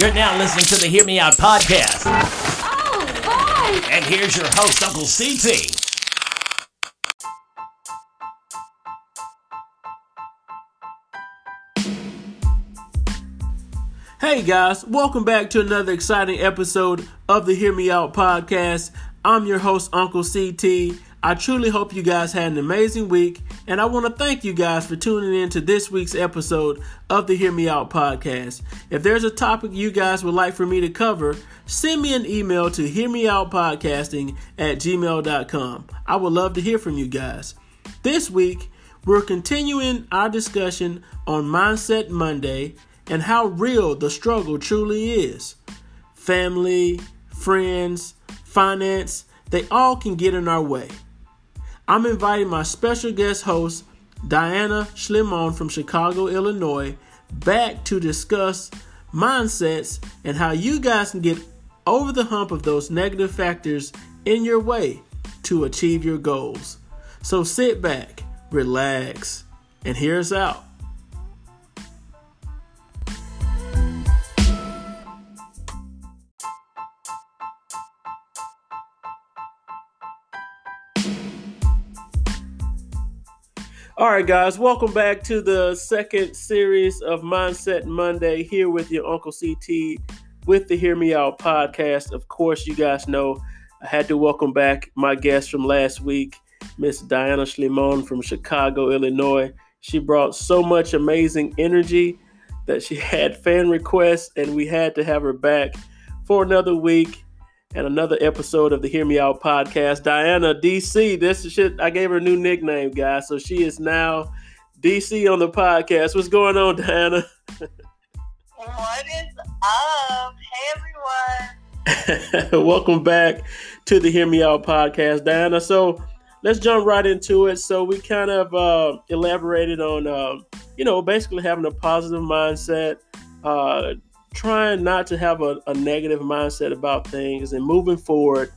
You're now listening to the Hear Me Out podcast. Oh, boy! And here's your host, Uncle CT. Hey guys, welcome back to another exciting episode of the Hear Me Out podcast. I'm your host, Uncle CT. I truly hope you guys had an amazing week, and I want to thank you guys for tuning in to this week's episode of the Hear Me Out podcast. If there's a topic you guys would like for me to cover, send me an email to hearmeoutpodcasting at gmail.com. I would love to hear from you guys. This week, we're continuing our discussion on Mindset Monday and how real the struggle truly is. Family, friends, finance, they all can get in our way. I'm inviting my special guest host, Diana Schlimon from Chicago, Illinois, back to discuss mindsets and how you guys can get over the hump of those negative factors in your way to achieve your goals. So sit back, relax, and hear us out. All right, guys, welcome back to the second series of Mindset Monday here with your Uncle CT with the Hear Me Out podcast. Of course, you guys know I had to welcome back my guest from last week, Miss Diana Schlimon from Chicago, Illinois. She brought so much amazing energy that she had fan requests, and we had to have her back for another week and another episode of the Hear Me Out podcast. Diana DC, this is shit. I gave her a new nickname, guys. So she is now DC on the podcast. What's going on, Diana? What is up? Hey everyone. Welcome back to the Hear Me Out podcast, Diana. So let's jump right into it. So we kind of uh, elaborated on, uh, you know, basically having a positive mindset, uh, trying not to have a, a, negative mindset about things and moving forward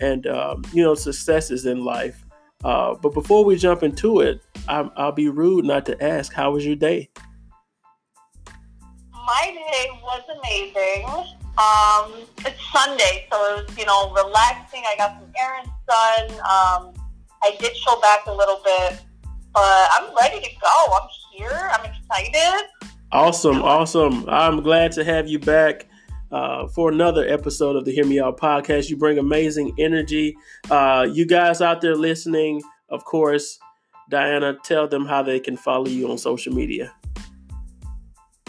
and um, you know successes in life. Uh, but before we jump into it i will be rude not to ask how was your day? My day was amazing. Um, it's sunday so it was you know relaxing. I got some errands done. Um, i did show back a little bit but i'm ready to go. I'm here. I'm excited Awesome, awesome. I'm glad to have you back uh, for another episode of the Hear Me Out podcast. You bring amazing energy. Uh, you guys out there listening, of course, Diana, tell them how they can follow you on social media. All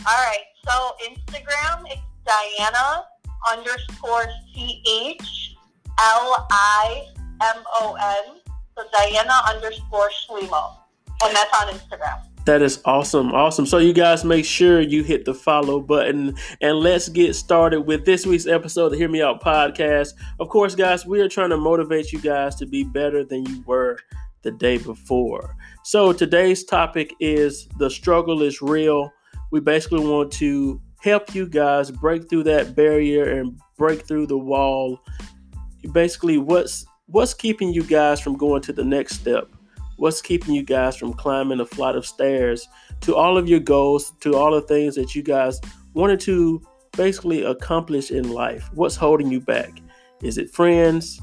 right. So Instagram, it's Diana underscore C H L I M O N. So Diana underscore Schlimo. And that's on Instagram. That is awesome. Awesome. So, you guys make sure you hit the follow button and let's get started with this week's episode of the Hear Me Out podcast. Of course, guys, we are trying to motivate you guys to be better than you were the day before. So, today's topic is the struggle is real. We basically want to help you guys break through that barrier and break through the wall. Basically, what's what's keeping you guys from going to the next step? What's keeping you guys from climbing a flight of stairs to all of your goals, to all the things that you guys wanted to basically accomplish in life? What's holding you back? Is it friends?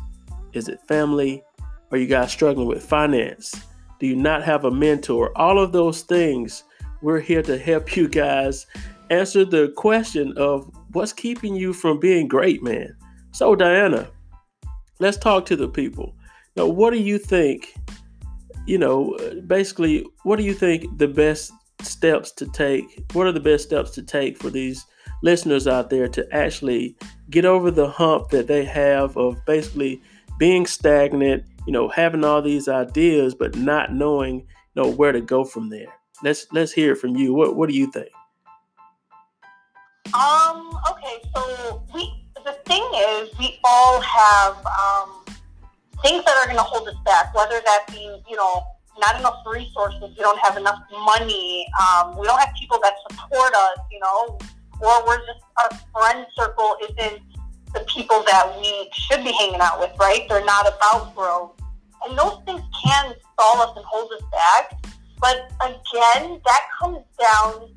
Is it family? Are you guys struggling with finance? Do you not have a mentor? All of those things, we're here to help you guys answer the question of what's keeping you from being great, man. So, Diana, let's talk to the people. Now, what do you think you know, basically, what do you think the best steps to take? What are the best steps to take for these listeners out there to actually get over the hump that they have of basically being stagnant, you know, having all these ideas but not knowing, you know, where to go from there? Let's let's hear it from you. What what do you think? Um, okay, so we the thing is we all have um things that are going to hold us back, whether that be, you know, not enough resources, we don't have enough money, um, we don't have people that support us, you know, or we're just, our friend circle isn't the people that we should be hanging out with, right? They're not about growth. And those things can stall us and hold us back. But again, that comes down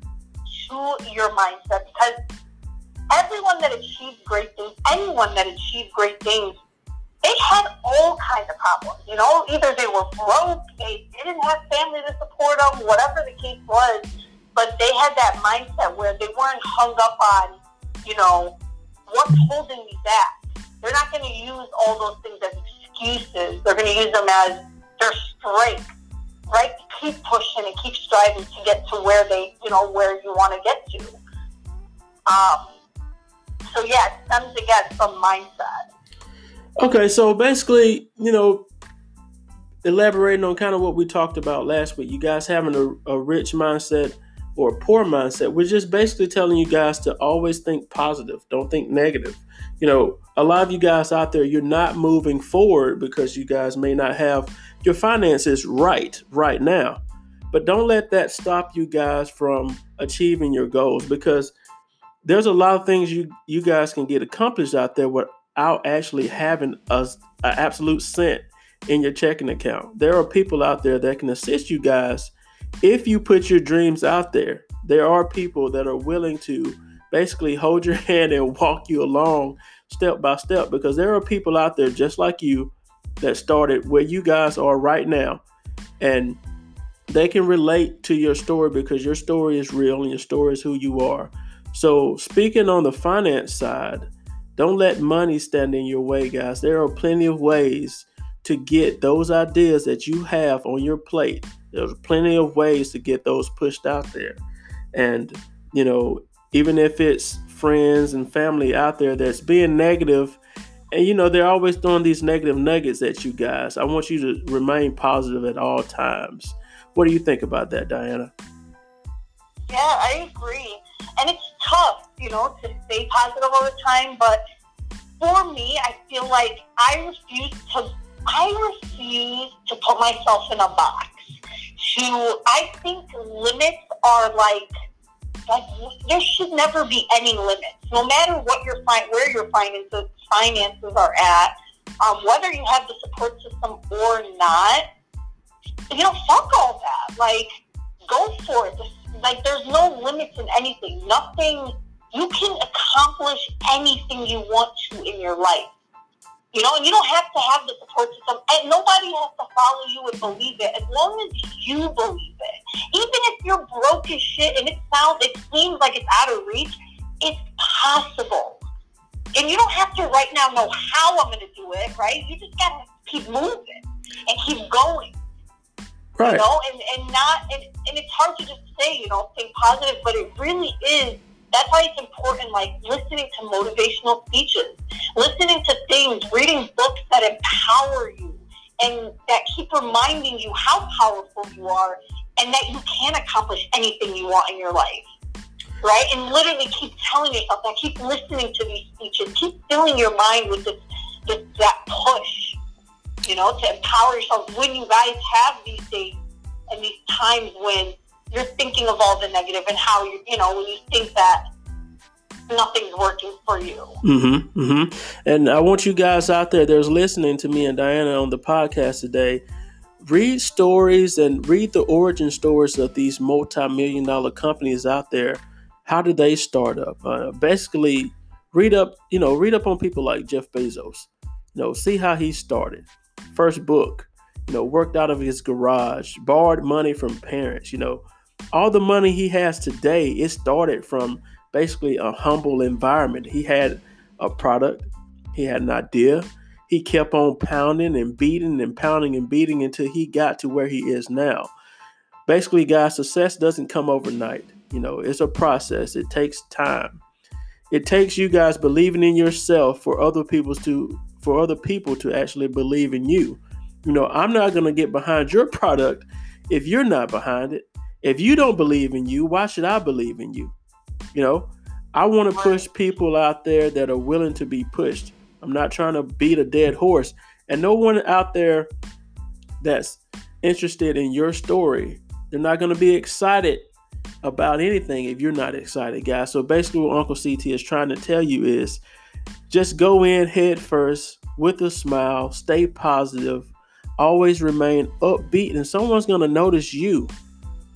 to your mindset because everyone that achieved great things, anyone that achieved great things, they had all kinds of problems. You know, either they were broke, they didn't have family to support them, whatever the case was. But they had that mindset where they weren't hung up on, you know, what's holding me back. They're not going to use all those things as excuses. They're going to use them as their strength, right? Keep pushing and keep striving to get to where they, you know, where you want to get to. Um, so yeah, it stems again from mindset. Okay, so basically, you know, elaborating on kind of what we talked about last week, you guys having a, a rich mindset or a poor mindset, we're just basically telling you guys to always think positive, don't think negative. You know, a lot of you guys out there, you're not moving forward because you guys may not have your finances right right now. But don't let that stop you guys from achieving your goals because there's a lot of things you you guys can get accomplished out there without actually having a, a absolute cent in your checking account. There are people out there that can assist you guys if you put your dreams out there. There are people that are willing to basically hold your hand and walk you along step by step because there are people out there just like you that started where you guys are right now and they can relate to your story because your story is real and your story is who you are. So, speaking on the finance side, don't let money stand in your way, guys. There are plenty of ways to get those ideas that you have on your plate. There's plenty of ways to get those pushed out there. And, you know, even if it's friends and family out there that's being negative, and you know, they're always throwing these negative nuggets at you guys. I want you to remain positive at all times. What do you think about that, Diana? Yeah, I agree. And it's tough, you know, to stay positive all the time. But for me, I feel like I refuse to. I refuse to put myself in a box. To I think limits are like like there should never be any limits, no matter what your fi- where your finances finances are at, um, whether you have the support system or not. You know, fuck all that. Like, go for it. Like there's no limits in anything. Nothing you can accomplish anything you want to in your life. You know, and you don't have to have the support system, and nobody has to follow you and believe it. As long as you believe it, even if you're broke as shit and it sounds, it seems like it's out of reach, it's possible. And you don't have to right now know how I'm going to do it, right? You just got to keep moving and keep going. Right. You know, and, and not, and, and it's hard to just say, you know, think positive, but it really is. That's why it's important, like listening to motivational speeches, listening to things, reading books that empower you and that keep reminding you how powerful you are and that you can accomplish anything you want in your life. Right? And literally keep telling yourself that, keep listening to these speeches, keep filling your mind with this, this that push, you know, to empower yourself when you guys have these days and these times when you're thinking of all the negative and how you, you know, when you think that nothing's working for you. Mm-hmm. Mm-hmm. And I want you guys out there that's listening to me and Diana on the podcast today. Read stories and read the origin stories of these multi-million dollar companies out there. How did they start up? Uh, basically, read up. You know, read up on people like Jeff Bezos. You know, see how he started. First book. You know, worked out of his garage, borrowed money from parents. You know, all the money he has today, it started from basically a humble environment. He had a product, he had an idea, he kept on pounding and beating and pounding and beating until he got to where he is now. Basically, guys, success doesn't come overnight. You know, it's a process. It takes time. It takes you guys believing in yourself for other people to for other people to actually believe in you. You know, I'm not going to get behind your product if you're not behind it. If you don't believe in you, why should I believe in you? You know, I want to push people out there that are willing to be pushed. I'm not trying to beat a dead horse. And no one out there that's interested in your story, they're not going to be excited about anything if you're not excited, guys. So basically, what Uncle CT is trying to tell you is just go in head first with a smile, stay positive, always remain upbeat, and someone's going to notice you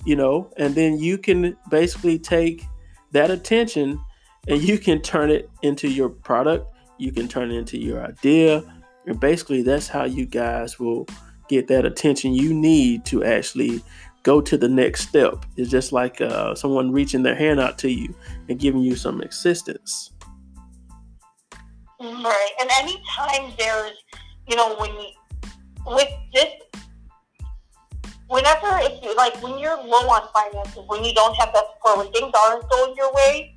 you know, and then you can basically take that attention and you can turn it into your product. You can turn it into your idea, and basically, that's how you guys will get that attention you need to actually go to the next step. It's just like uh, someone reaching their hand out to you and giving you some assistance. Right. And anytime there's, you know, when you, with this, whenever it's like when you're low on finances, when you don't have that support, when things aren't going your way,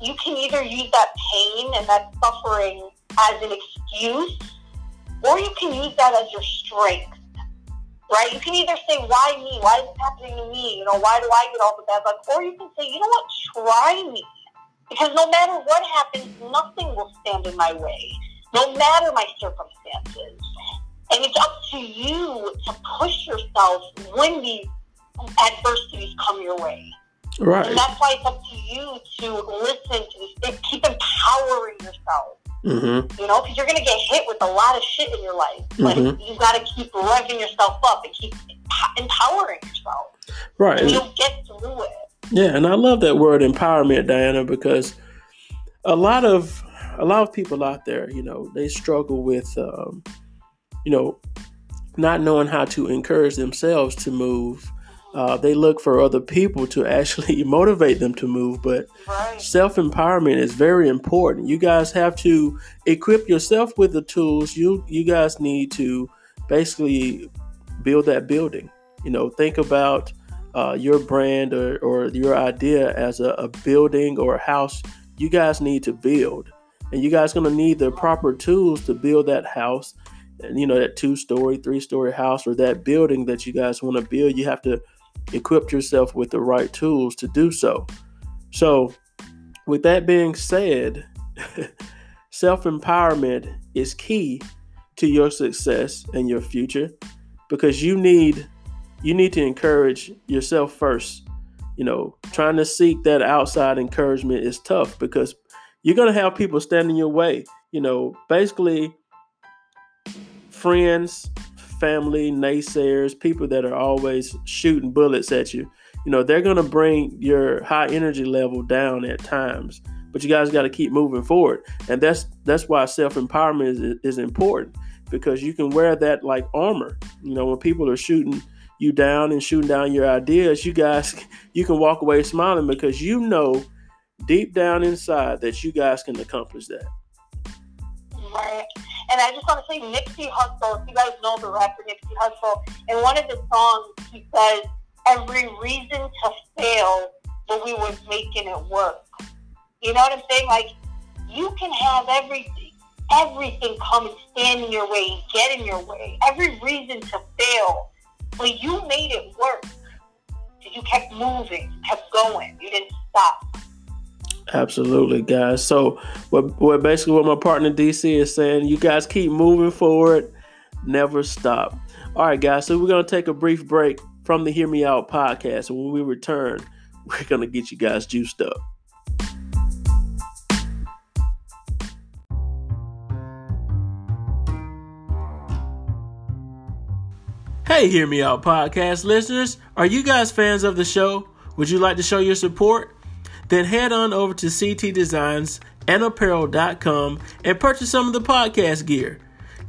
you can either use that pain and that suffering as an excuse, or you can use that as your strength right? You can either say, why me? Why is this happening to me? You know, why do I get all the bad luck? Or you can say, you know what, try me. Because no matter what happens, nothing will stand in my way, no matter my circumstances. And it's up to you to push yourself when these adversities come your way. Right. And that's why it's up to you to listen to this, keep empowering yourself. Mm-hmm. You know, because you're going to get hit with a lot of shit in your life. But Mhm. you got to keep revving yourself up and keep empowering yourself. Right. And And- you'll get through it. Yeah, and I love that word empowerment, Diana, because a lot of a lot of people out there, you know, they struggle with, um, you know, not knowing how to encourage themselves to move. Uh, they look for other people to actually motivate them to move, but Right. self empowerment is very important. You guys have to equip yourself with the tools. You you guys need to basically build that building. You know, think about uh, your brand or, or your idea as a, a building or a house. You guys need to build, and you guys gonna need the proper tools to build that house. And you know that two story, three story house or that building that you guys want to build. You have to equip yourself with the right tools to do so. So, with that being said, self empowerment is key to your success and your future because you need you need to encourage yourself first. You know, trying to seek that outside encouragement is tough because you're going to have people standing your way. You know, basically friends, family, naysayers, people that are always shooting bullets at you. You know they're going to bring your high energy level down at times but you guys got to keep moving forward. And that's that's why self-empowerment is, is important because you can wear that like armor. You know when people are shooting you down and shooting down your ideas you guys you can walk away smiling because you know deep down inside that you guys can accomplish that Right. And I just want to say Nipsey Hussle, if you guys know the rapper Nipsey Hussle, in one of the songs he says, every reason to fail, but we were making it work. You know what I'm saying? Like, you can have everything, everything come and stand in your way, get in your way, every reason to fail, but you made it work. You kept moving, kept going, you didn't stop. Absolutely, guys. So, what, what basically what my partner DC is saying, you guys keep moving forward, never stop. All right, guys. So we're gonna take a brief break from the Hear Me Out podcast, when we return, we're gonna get you guys juiced up. Hey, Hear Me Out podcast listeners. Are you guys fans of the show? Would you like to show your support? Then head on over to ctdesignsandapparel.com and purchase some of the podcast gear.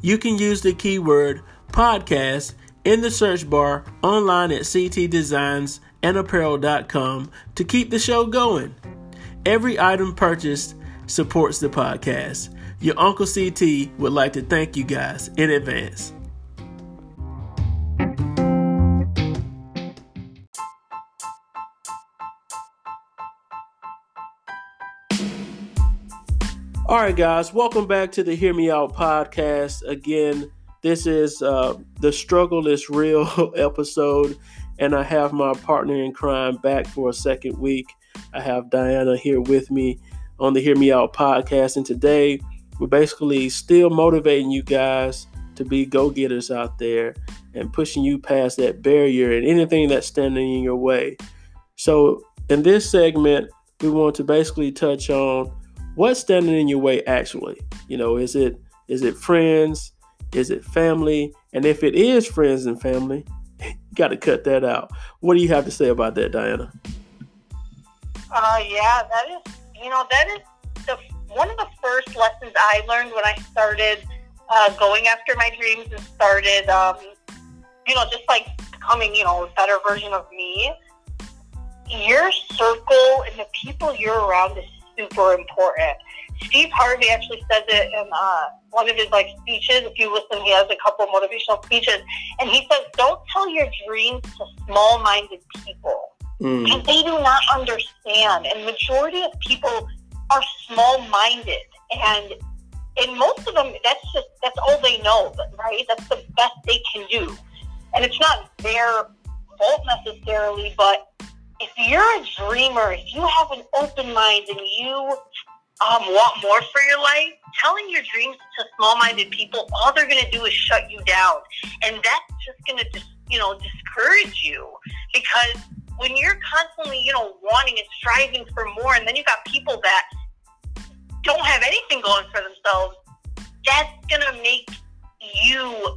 You can use the keyword podcast in the search bar online at ctdesignsandapparel.com to keep the show going. Every item purchased supports the podcast. Your Uncle CT would like to thank you guys in advance. All right, guys, welcome back to the Hear Me Out podcast. Again, this is uh, the Struggle is Real episode, and I have my partner in crime back for a second week. I have Diana here with me on the Hear Me Out podcast, and today we're basically still motivating you guys to be go getters out there and pushing you past that barrier and anything that's standing in your way. So, in this segment, we want to basically touch on what's standing in your way actually? You know is it is it friends? Is it family? And if it is friends and family you got to cut that out. What do you have to say about that diana? Uh, yeah, that is, you know, that is one of the first lessons I learned when I started uh, going after my dreams and started, um, you know, just like becoming, you know, a better version of me. Your circle and the people you're around is super important. Steve Harvey actually says it in uh, one of his like speeches. If you listen, he has a couple motivational speeches, and he says, "Don't tell your dreams to small-minded people because mm. they do not understand." And majority of people are small-minded, and and most of them, that's just that's all they know, right? That's the best they can do, and it's not their fault necessarily, but if you're a dreamer, if you have an open mind and you um, want more for your life, telling your dreams to small-minded people, all they're going to do is shut you down, and that's just going to, you know, discourage you. Because when you're constantly, you know, wanting and striving for more, and then you got people that don't have anything going for themselves, that's going to make you,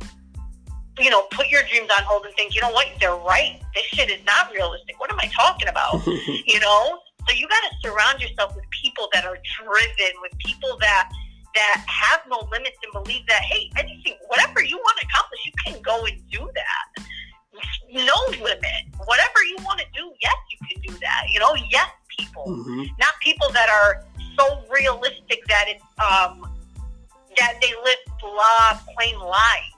you know, put your dreams on hold and think, you know what, they're right. This shit is not realistic. What am I talking about? you know? So you got to surround yourself with people that are driven, with people that that have no limits and believe that hey, anything, whatever you want to accomplish, you can go and do that. No limit. Whatever you want to do, yes, you can do that. You know, yes, people, mm-hmm. not people that are so realistic that it's um that they live blah plain life.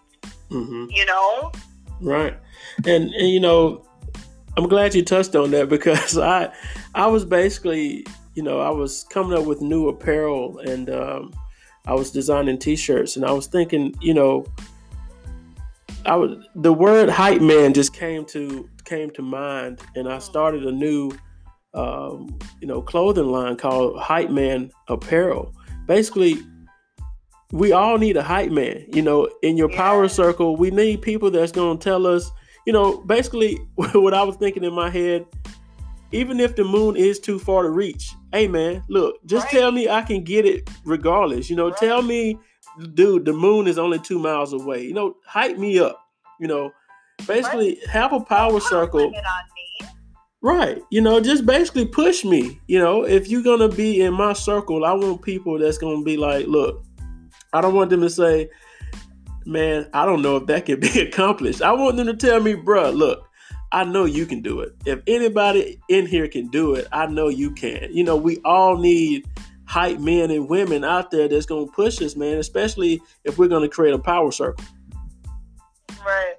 Mm-hmm. You know, right? And, and you know, I'm glad you touched on that because I I was basically you know I was coming up with new apparel and um, I was designing T-shirts and I was thinking you know I was the word hype man just came to came to mind and I started a new um, you know clothing line called Hype Man Apparel. Basically, we all need a hype man. You know, in your yeah. power circle, we need people that's going to tell us you know, basically what I was thinking in my head, even if the moon is too far to reach, hey man, look, just right. tell me I can get it regardless. You know, right. tell me, dude, the moon is only two miles away. You know, hype me up. You know, basically right. have a power circle. Right. You know, just basically push me. You know, if you're gonna be in my circle, I want people that's gonna be like, look, I don't want them to say, man, I don't know if that can be accomplished. I want them to tell me, bruh, look, I know you can do it. If anybody in here can do it, I know you can. You know, we all need hype men and women out there that's going to push us, man, especially if we're going to create a power circle. Right.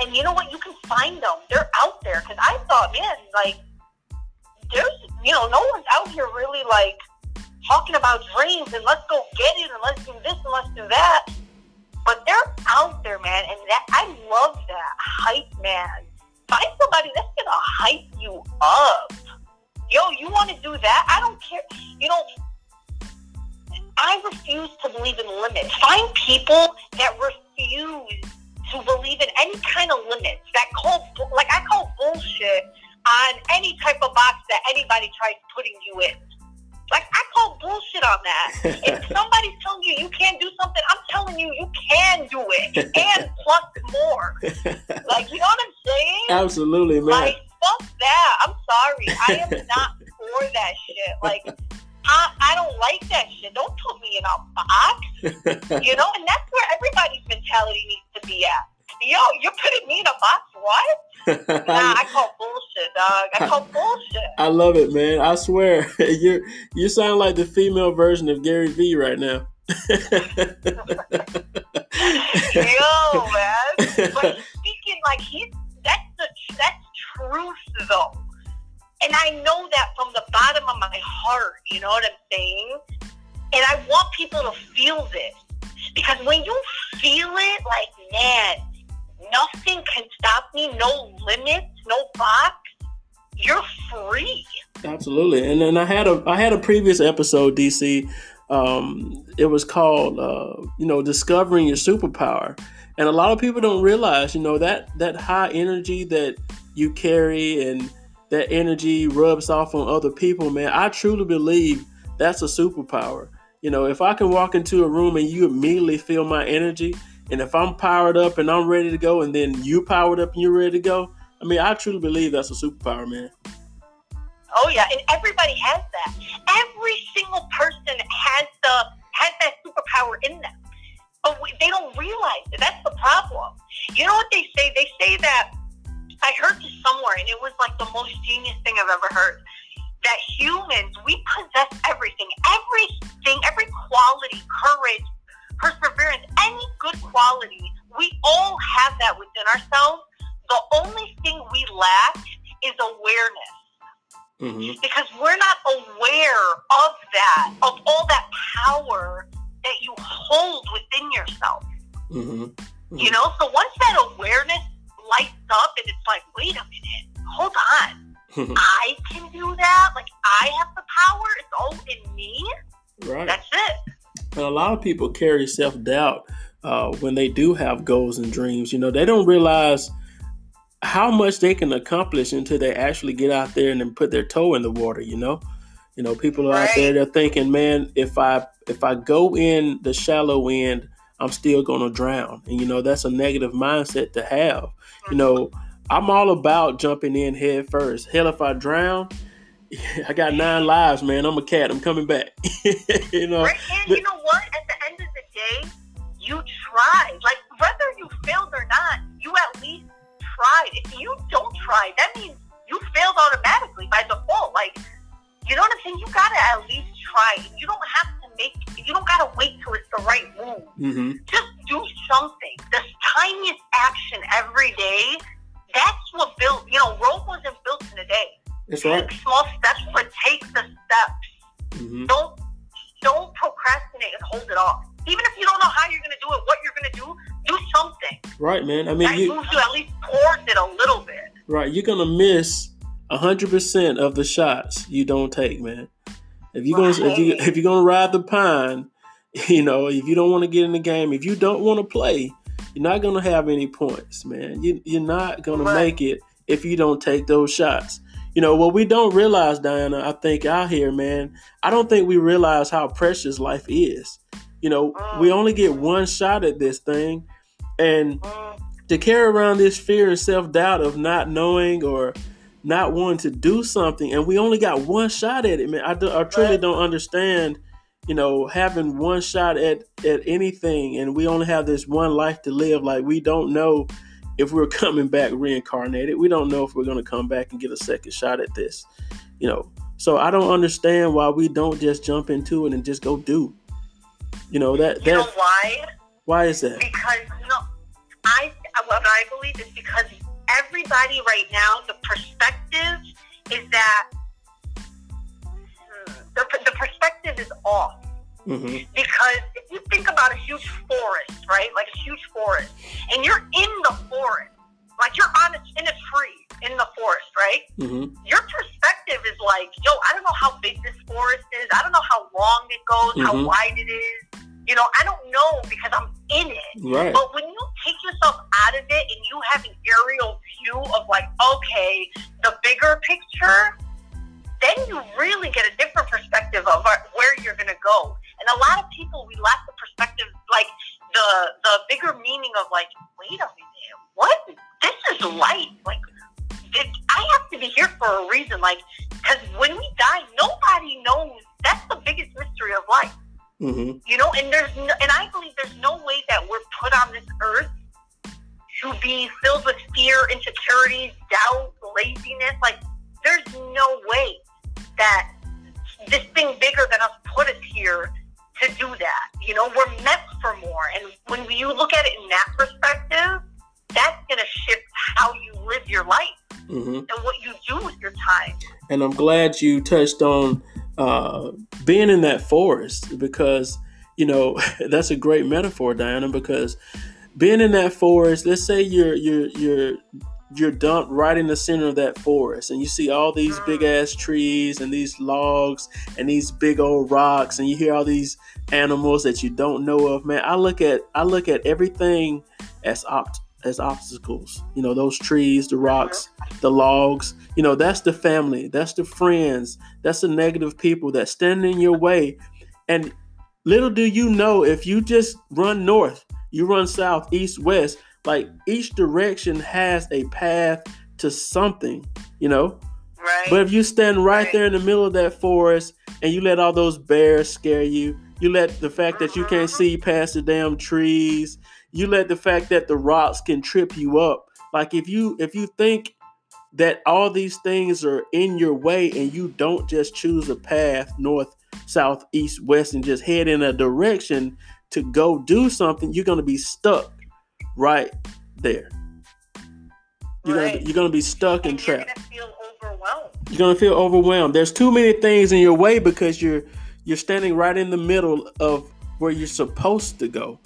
And you know what? You can find them. They're out there. Because I thought, man, like, there's, you know, no one's out here really, like, talking about dreams and let's go get it and let's do this and let's do that. But they're out there, man, and that I love that hype, man. Find somebody that's gonna hype you up. Yo, you want to do that? I don't care. You know, I refuse to believe in limits. Find people that refuse to believe in any kind of limits. That call, like I call bullshit on any type of box that anybody tries putting you in. Like I call bullshit on that. if somebody's telling you you can't do something, I'm telling you you can do it and plus more. Like you know what I'm saying? Absolutely, man. Like fuck that. I'm sorry. I am not for that shit. Like I, I don't like that shit. Don't put me in a box. you know, and that's where everybody's mentality needs to be at. Yo, you're putting me in a box. What? nah, I call bullshit, dog. I call bullshit. I love it, man. I swear, you you sound like the female version of Gary Vee right now. Yo, man. But he's speaking like he's that's the that's truth though. And I know that from the bottom of my heart, you know what I'm saying? And I want people to feel this. Because when you feel it, like, man, nothing can stop me, no limits, no box. You're free. Absolutely. And then I had a I had a previous episode, DC. Um, it was called uh, you know, discovering your superpower. And a lot of people don't realize, you know, that that high energy that you carry and that energy rubs off on other people, man. I truly believe that's a superpower. You know, if I can walk into a room and you immediately feel my energy, and if I'm powered up and I'm ready to go, and then you powered up and you're ready to go, I mean, I truly believe that's a superpower, man. Oh yeah, and everybody has that. Every single person has the has that superpower in them, but we, they don't realize it. That's the problem. You know what they say? They say that I heard this somewhere, and it was like the most genius thing I've ever heard. That humans we possess everything, everything, every quality, courage, perseverance, any good quality. We all have that within ourselves. The only thing we lack is awareness. Mm-hmm. Because we're not aware of that, of all that power that you hold within yourself. Mm-hmm. You know, so once that awareness lights up and it's like, wait a minute, hold on. I can do that. Like I have the power. It's all in me. right. That's it. And a lot of people carry self doubt uh, when they do have goals and dreams. You know, they don't realize how much they can accomplish until they actually get out there and then put their toe in the water. You know, you know, people are out there. They're thinking, man, if I if I go in the shallow end, I'm still gonna drown. And you know, that's a negative mindset to have. You know, I'm all about jumping in head first. Hell, if I drown. I got nine lives, man. I'm a cat. I'm coming back. you know, Right? And you know tried. Like whether you failed or not, you at least tried. If you don't try, that means you failed automatically by default. Like you know what I'm saying? You gotta at least try. You don't have to make. You don't gotta wait till it's the right move. hmm Just do something. The tiniest action every day. That's what built. You know, Rome wasn't built in a day. That's right. Man. I mean, that you moves you at least towards it a little bit. right. You're gonna miss hundred percent of the shots you don't take, man. If you're gonna if you if you're gonna ride the pine, you know, if you don't want to get in the game, if you don't want to play, you're not gonna have any points, man. You you're not gonna Right. make it if you don't take those shots. You know what we don't realize, Diana. I think out here, man. I don't think we realize how precious life is. You know, we only get one shot at this thing, and Mm, to carry around this fear and self doubt of not knowing or not wanting to do something, and we only got one shot at it, man. I, do, I truly Right. don't understand, you know, having one shot at at anything, and we only have this one life to live. Like we don't know if we're coming back reincarnated. We don't know if we're going to come back and get a second shot at this, you know. So I don't understand why we don't just jump into it and just go do. You know that you know why? why is that? Because you know, I what I believe is because everybody right now, the perspective is that the, the perspective is off. hmm Because if you think about a huge forest, right? Like a huge forest, and you're in the forest, like you're on a, in a tree in the forest, right? hmm Your perspective is like, yo, I don't know how big this forest is. I don't know how long it goes, how Mhm. wide it is. You know, I don't know because I'm in it. Right. But when you take yourself out of it and you have an aerial view of like, okay, the bigger picture, then you really get a different perspective of where you're gonna go. And a lot of people, we lack the perspective, like the the bigger meaning of like, wait a minute, what? This is life. Like, it, I have to be here for a reason. Like, because when we die, nobody knows. That's the biggest mystery of life hmm you know and there's no, and i believe there's no on this earth to be filled with fear insecurities doubt laziness like there's no way that this thing bigger than us put us here to do that. You know we're meant for more. And when you look at it in that perspective that's going to shift how you live your life hmm and what you do with your time. And I'm glad you touched on uh, being in that forest because you know that's a great metaphor, Diana. Because being in that forest, let's say you're you're you're you're dumped right in the center of that forest, and you see all these big ass trees and these logs and these big old rocks, and you hear all these animals that you don't know of. Man, I look at I look at everything as opt as obstacles. You know, those trees, the rocks, the logs. You know, that's the family, that's the friends, that's the negative people that stand in your way. And little do you know, if you just run north, you run south, east, west, like each direction has a path to something, you know? right But if you stand right Right. there in the middle of that forest and you let all those bears scare you, you let the fact that you can't mm-hmm. see past the damn trees, you let the fact that the rocks can trip you up. Like if you if you think that all these things are in your way and you don't just choose a path north, south, east, west and just head in a direction to go do something, you're going to be stuck right there. You're Right. gonna you're gonna be stuck and And you're trapped. gonna feel overwhelmed. You're gonna feel overwhelmed. There's too many things in your way because you're you're standing right in the middle of where you're supposed to go.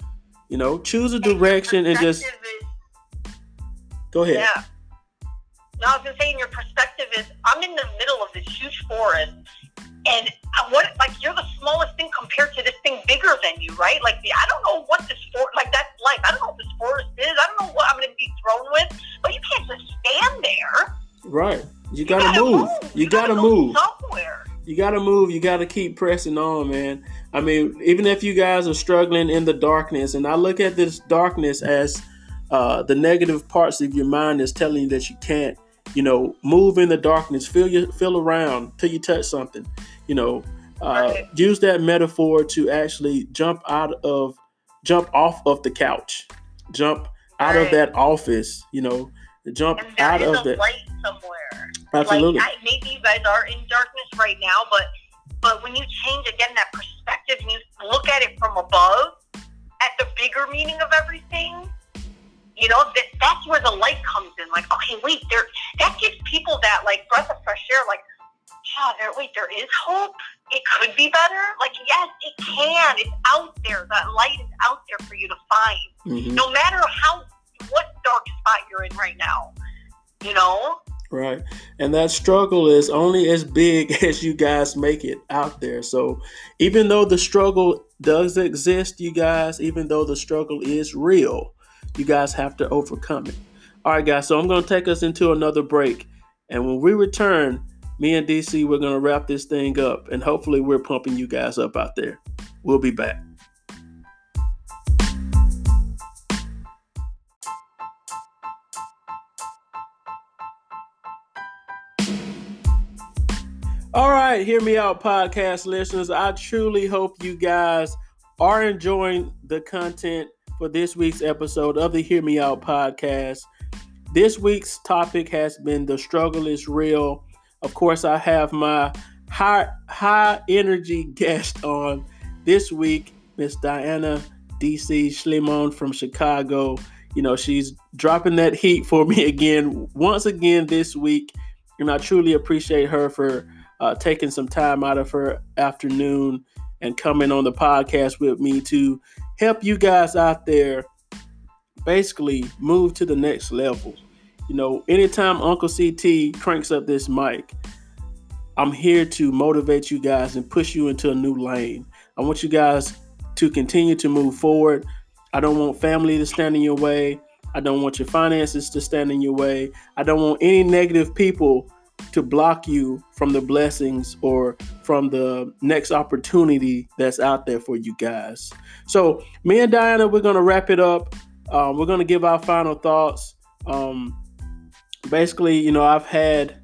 You know, choose a direction and just is- go ahead. Yeah. No, I was gonna say, your perspective is, I'm in the middle of this huge forest, and I- what, like, you're the smallest thing compared to this thing bigger than you, right? Like, the, I don't know what this for, like, that's life. I don't know what this forest is. I don't know what I'm gonna be thrown with, but you can't just stand there. Right. You You gotta, move. You, gotta, go move. somewhere. You gotta move. You gotta keep pressing on, man. I mean, even if you guys are struggling in the darkness, and I look at this darkness as uh, the negative parts of your mind is telling you that you can't, you know, move in the darkness. Feel your feel around till you touch something. You know, uh, Right. use that metaphor to actually jump out of, jump off of the couch, jump out of that office. You know, jump out is of the light somewhere. absolutely. Like, I, maybe you guys are in darkness right now, but but when you change again that perspective and you look at it from above, at the bigger meaning of everything, you know that that's where the light comes in. Like, okay, wait, there. That gives people that like breath of fresh air. Like, oh, there. Wait, there is hope. It could be better. Like, yes, it can. It's out there. That light is out there for you to find Mhm. no matter how what dark spot you're in right now. You know? Right. And that struggle is only as big as you guys make it out there. So even though the struggle does exist, you guys, even though the struggle is real, you guys have to overcome it. All right, guys. So I'm going to take us into another break. And when we return, me and DC, we're going to wrap this thing up. And hopefully, we're pumping you guys up out there. We'll be back. All right, hear me out, podcast listeners. I truly hope you guys are enjoying the content for this week's episode of the Hear Me Out podcast. This week's topic has been the struggle is real. Of course, I have my high high energy guest on this week, Miss Diana DC Schlimon from Chicago. You know, she's dropping that heat for me again, once again this week. And I truly appreciate her for uh, taking some time out of her afternoon and coming on the podcast with me to help you guys out there basically move to the next level. You know, anytime Uncle CT cranks up this mic, I'm here to motivate you guys and push you into a new lane. I want you guys to continue to move forward. I don't want family to stand in your way. I don't want your finances to stand in your way. I don't want any negative people to block you from the blessings or from the next opportunity that's out there for you guys. So, me and Diana, we're going to wrap it up. Um, we're going to give our final thoughts. Um, basically, you know, I've had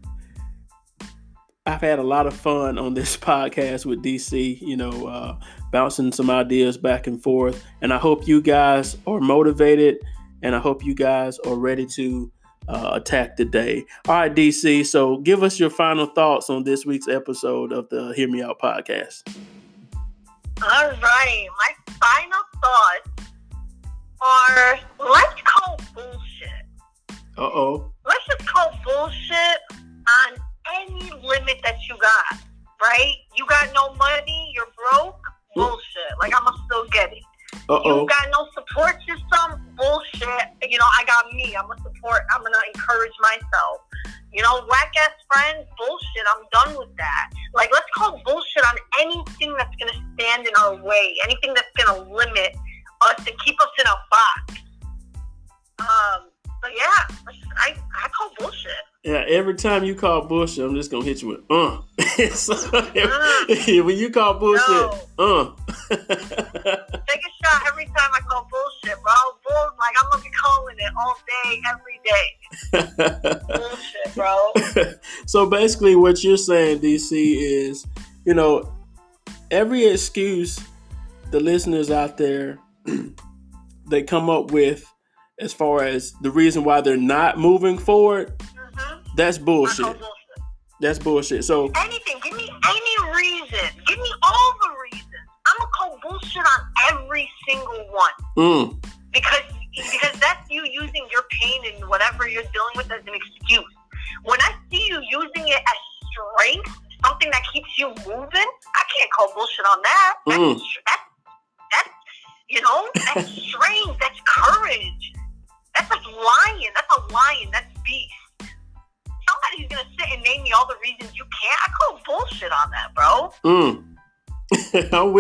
I've had a lot of fun on this podcast with DC, you know, uh, bouncing some ideas back and forth. And I hope you guys are motivated and I hope you guys are ready to uh, attack the day. All right, DC. So give us your final thoughts on this week's episode of the Hear Me Out podcast. All right. My final thoughts are let's call bullshit. Uh oh. Just call bullshit on any limit that you got, right? You got no money, you're broke, bullshit. Like, I'm going to still get it. Uh You got no support system, bullshit. You know, I got me. I'm to support, I'm to encourage myself. You know, whack ass friends, bullshit. I'm done with that. Like, let's call bullshit on anything that's to stand in our way, anything that's to limit us and keep us in a box. Um, but yeah, I, I call bullshit. Yeah, every time you call bullshit, I'm just gonna hit you with uh. so, Mm. when you call bullshit, uh. Take a shot every time I call bullshit, bro. Bull, like, I'm going to be calling it all day, every day. Bullshit, bro. so basically, what you're saying, DC, is you know every excuse the listeners out there they come up with as far as the reason why they're not moving forward. hmm That's bullshit. bullshit. That's bullshit. So Anything. Give me any reason. Give me all the reasons. I'm gonna call bullshit on every single one mm, because because that's you using your pain and whatever you're dealing with as an excuse. When I see you using it as strength, something that keeps you moving, I can't call bullshit on that. That's Mm.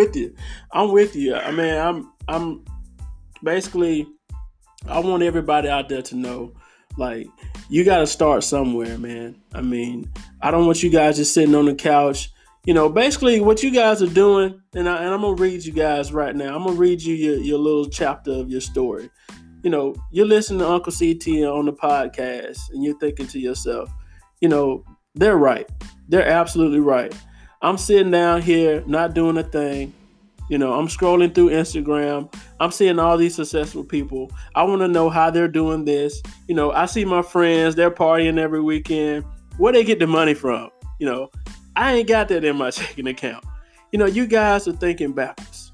With you. I'm with you. I mean, I'm I'm basically I want everybody out there to know like you got to start somewhere, man. I mean, I don't want you guys just sitting on the couch. You know, basically what you guys are doing, and, I, I'm gonna read you guys right now. I'm gonna read you your, your little chapter of your story. You know, you're listening to Uncle CT on the podcast, and you're thinking to yourself, you know, they're right. They're absolutely right. I'm sitting down here not doing a thing. You know, I'm scrolling through Instagram. I'm seeing all these successful people. I want to know how they're doing this. You know, I see my friends, they're partying every weekend. Where they get the money from? You know, I ain't got that in my checking account. You know, you guys are thinking backwards.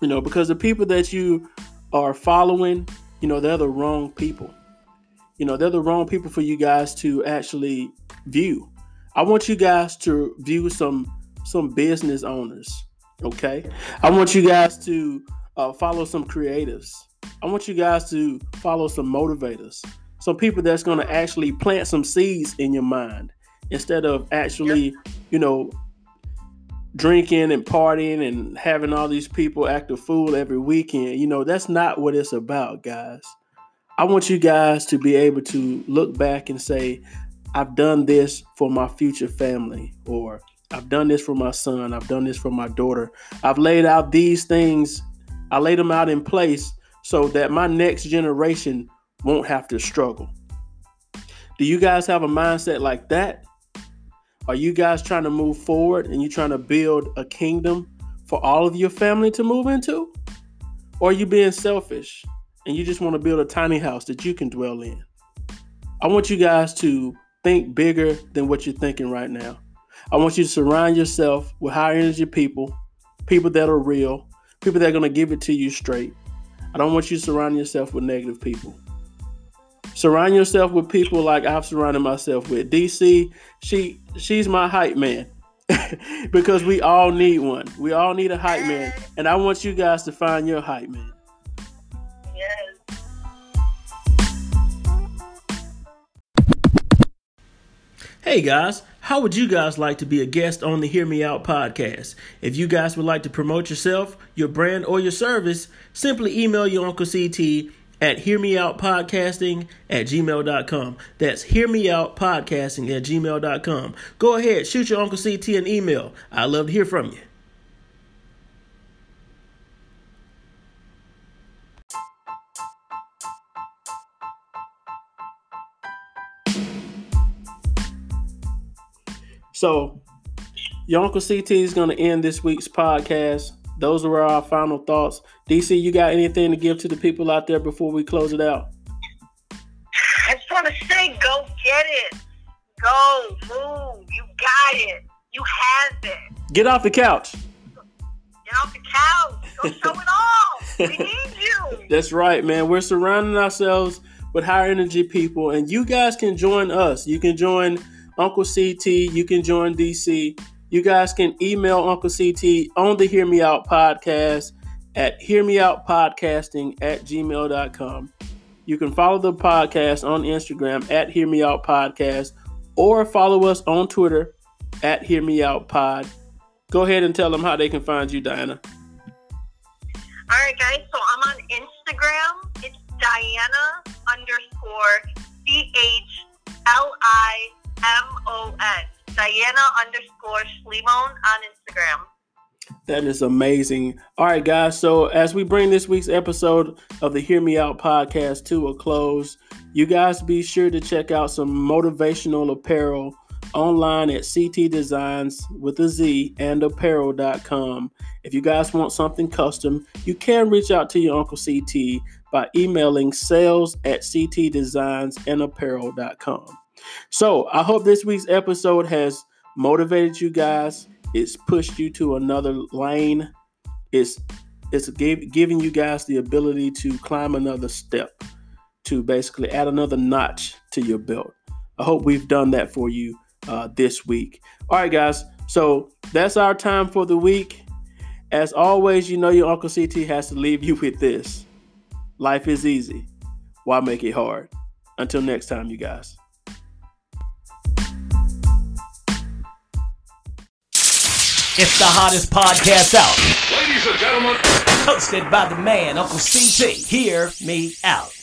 You know, because the people that you are following, you know, they're the wrong people. You know, they're the wrong people for you guys to actually view. I want you guys to view some some business owners. Okay, I want you guys to uh, follow some creatives. I want you guys to follow some motivators, some people that's going to actually plant some seeds in your mind instead of actually, you know, drinking and partying and having all these people act a fool every weekend. You know, that's not what it's about, guys. I want you guys to be able to look back and say, I've done this for my future family, or I've done this for my son, I've done this for my daughter. I've laid out these things, I laid them out in place so that my next generation won't have to struggle. Do you guys have a mindset like that? Are you guys trying to move forward and you trying to build a kingdom for all of your family to move into? Or are you being selfish and you just want to build a tiny house that you can dwell in? I want you guys to think bigger than what you're thinking right now. I want you to surround yourself with high energy people, people that are real, people that are going to give it to you straight. I don't want you to surround yourself with negative people. Surround yourself with people like I've surrounded myself with. DC, she she's my hype man. because we all need one. We all need a hype man. And I want you guys to find your hype man. Yes. Hey guys, how would you guys like to be a guest on the Hear Me Out podcast? If you guys would like to promote yourself, your brand, or your service, simply email your Uncle CT at hearmeoutpodcasting at gmail.com. That's hearmeoutpodcasting at gmail.com. Go ahead, shoot your Uncle CT an email. I'd love to hear from you. So, your Uncle CT is going to end this week's podcast. Those were our final thoughts. DC, you got anything to give to the people out there before we close it out? I just want to say, go get it. Go, move. You got it. You have it. Get off the couch. Get off the couch. Go show it off. We need you. That's right, man. We're surrounding ourselves with higher energy people, and you guys can join us. You can join Uncle CT. You can join DC. You guys can email Uncle CT on the Hear Me Out podcast at hearmeoutpodcasting at gmail.com. You can follow the podcast on Instagram at Hear Me Out Podcast or follow us on Twitter at Hear Me Out Pod. Go ahead and tell them how they can find you, Diana. All right, guys. So I'm on Instagram. It's Diana underscore C H L I M O N. Diana underscore Chlimon on Instagram. That is amazing. All right, guys. So, as we bring this week's episode of the Hear Me Out podcast to a close, you guys be sure to check out some motivational apparel online at CT Designs with a Z and apparel.com. If you guys want something custom, you can reach out to your Uncle CT by emailing sales at ctdesignsandapparel.com. So I hope this week's episode has motivated you guys. It's pushed you to another lane. It's it's gave, giving you guys the ability to climb another step, to basically add another notch to your belt. I hope we've done that for you uh, this week. All right, guys. So that's our time for the week. As always, you know your Uncle CT has to leave you with this. Life is easy. Why make it hard? Until next time, you guys. It's the hottest podcast out. Ladies and gentlemen, Hosted by the man, Uncle CT. Hear me out.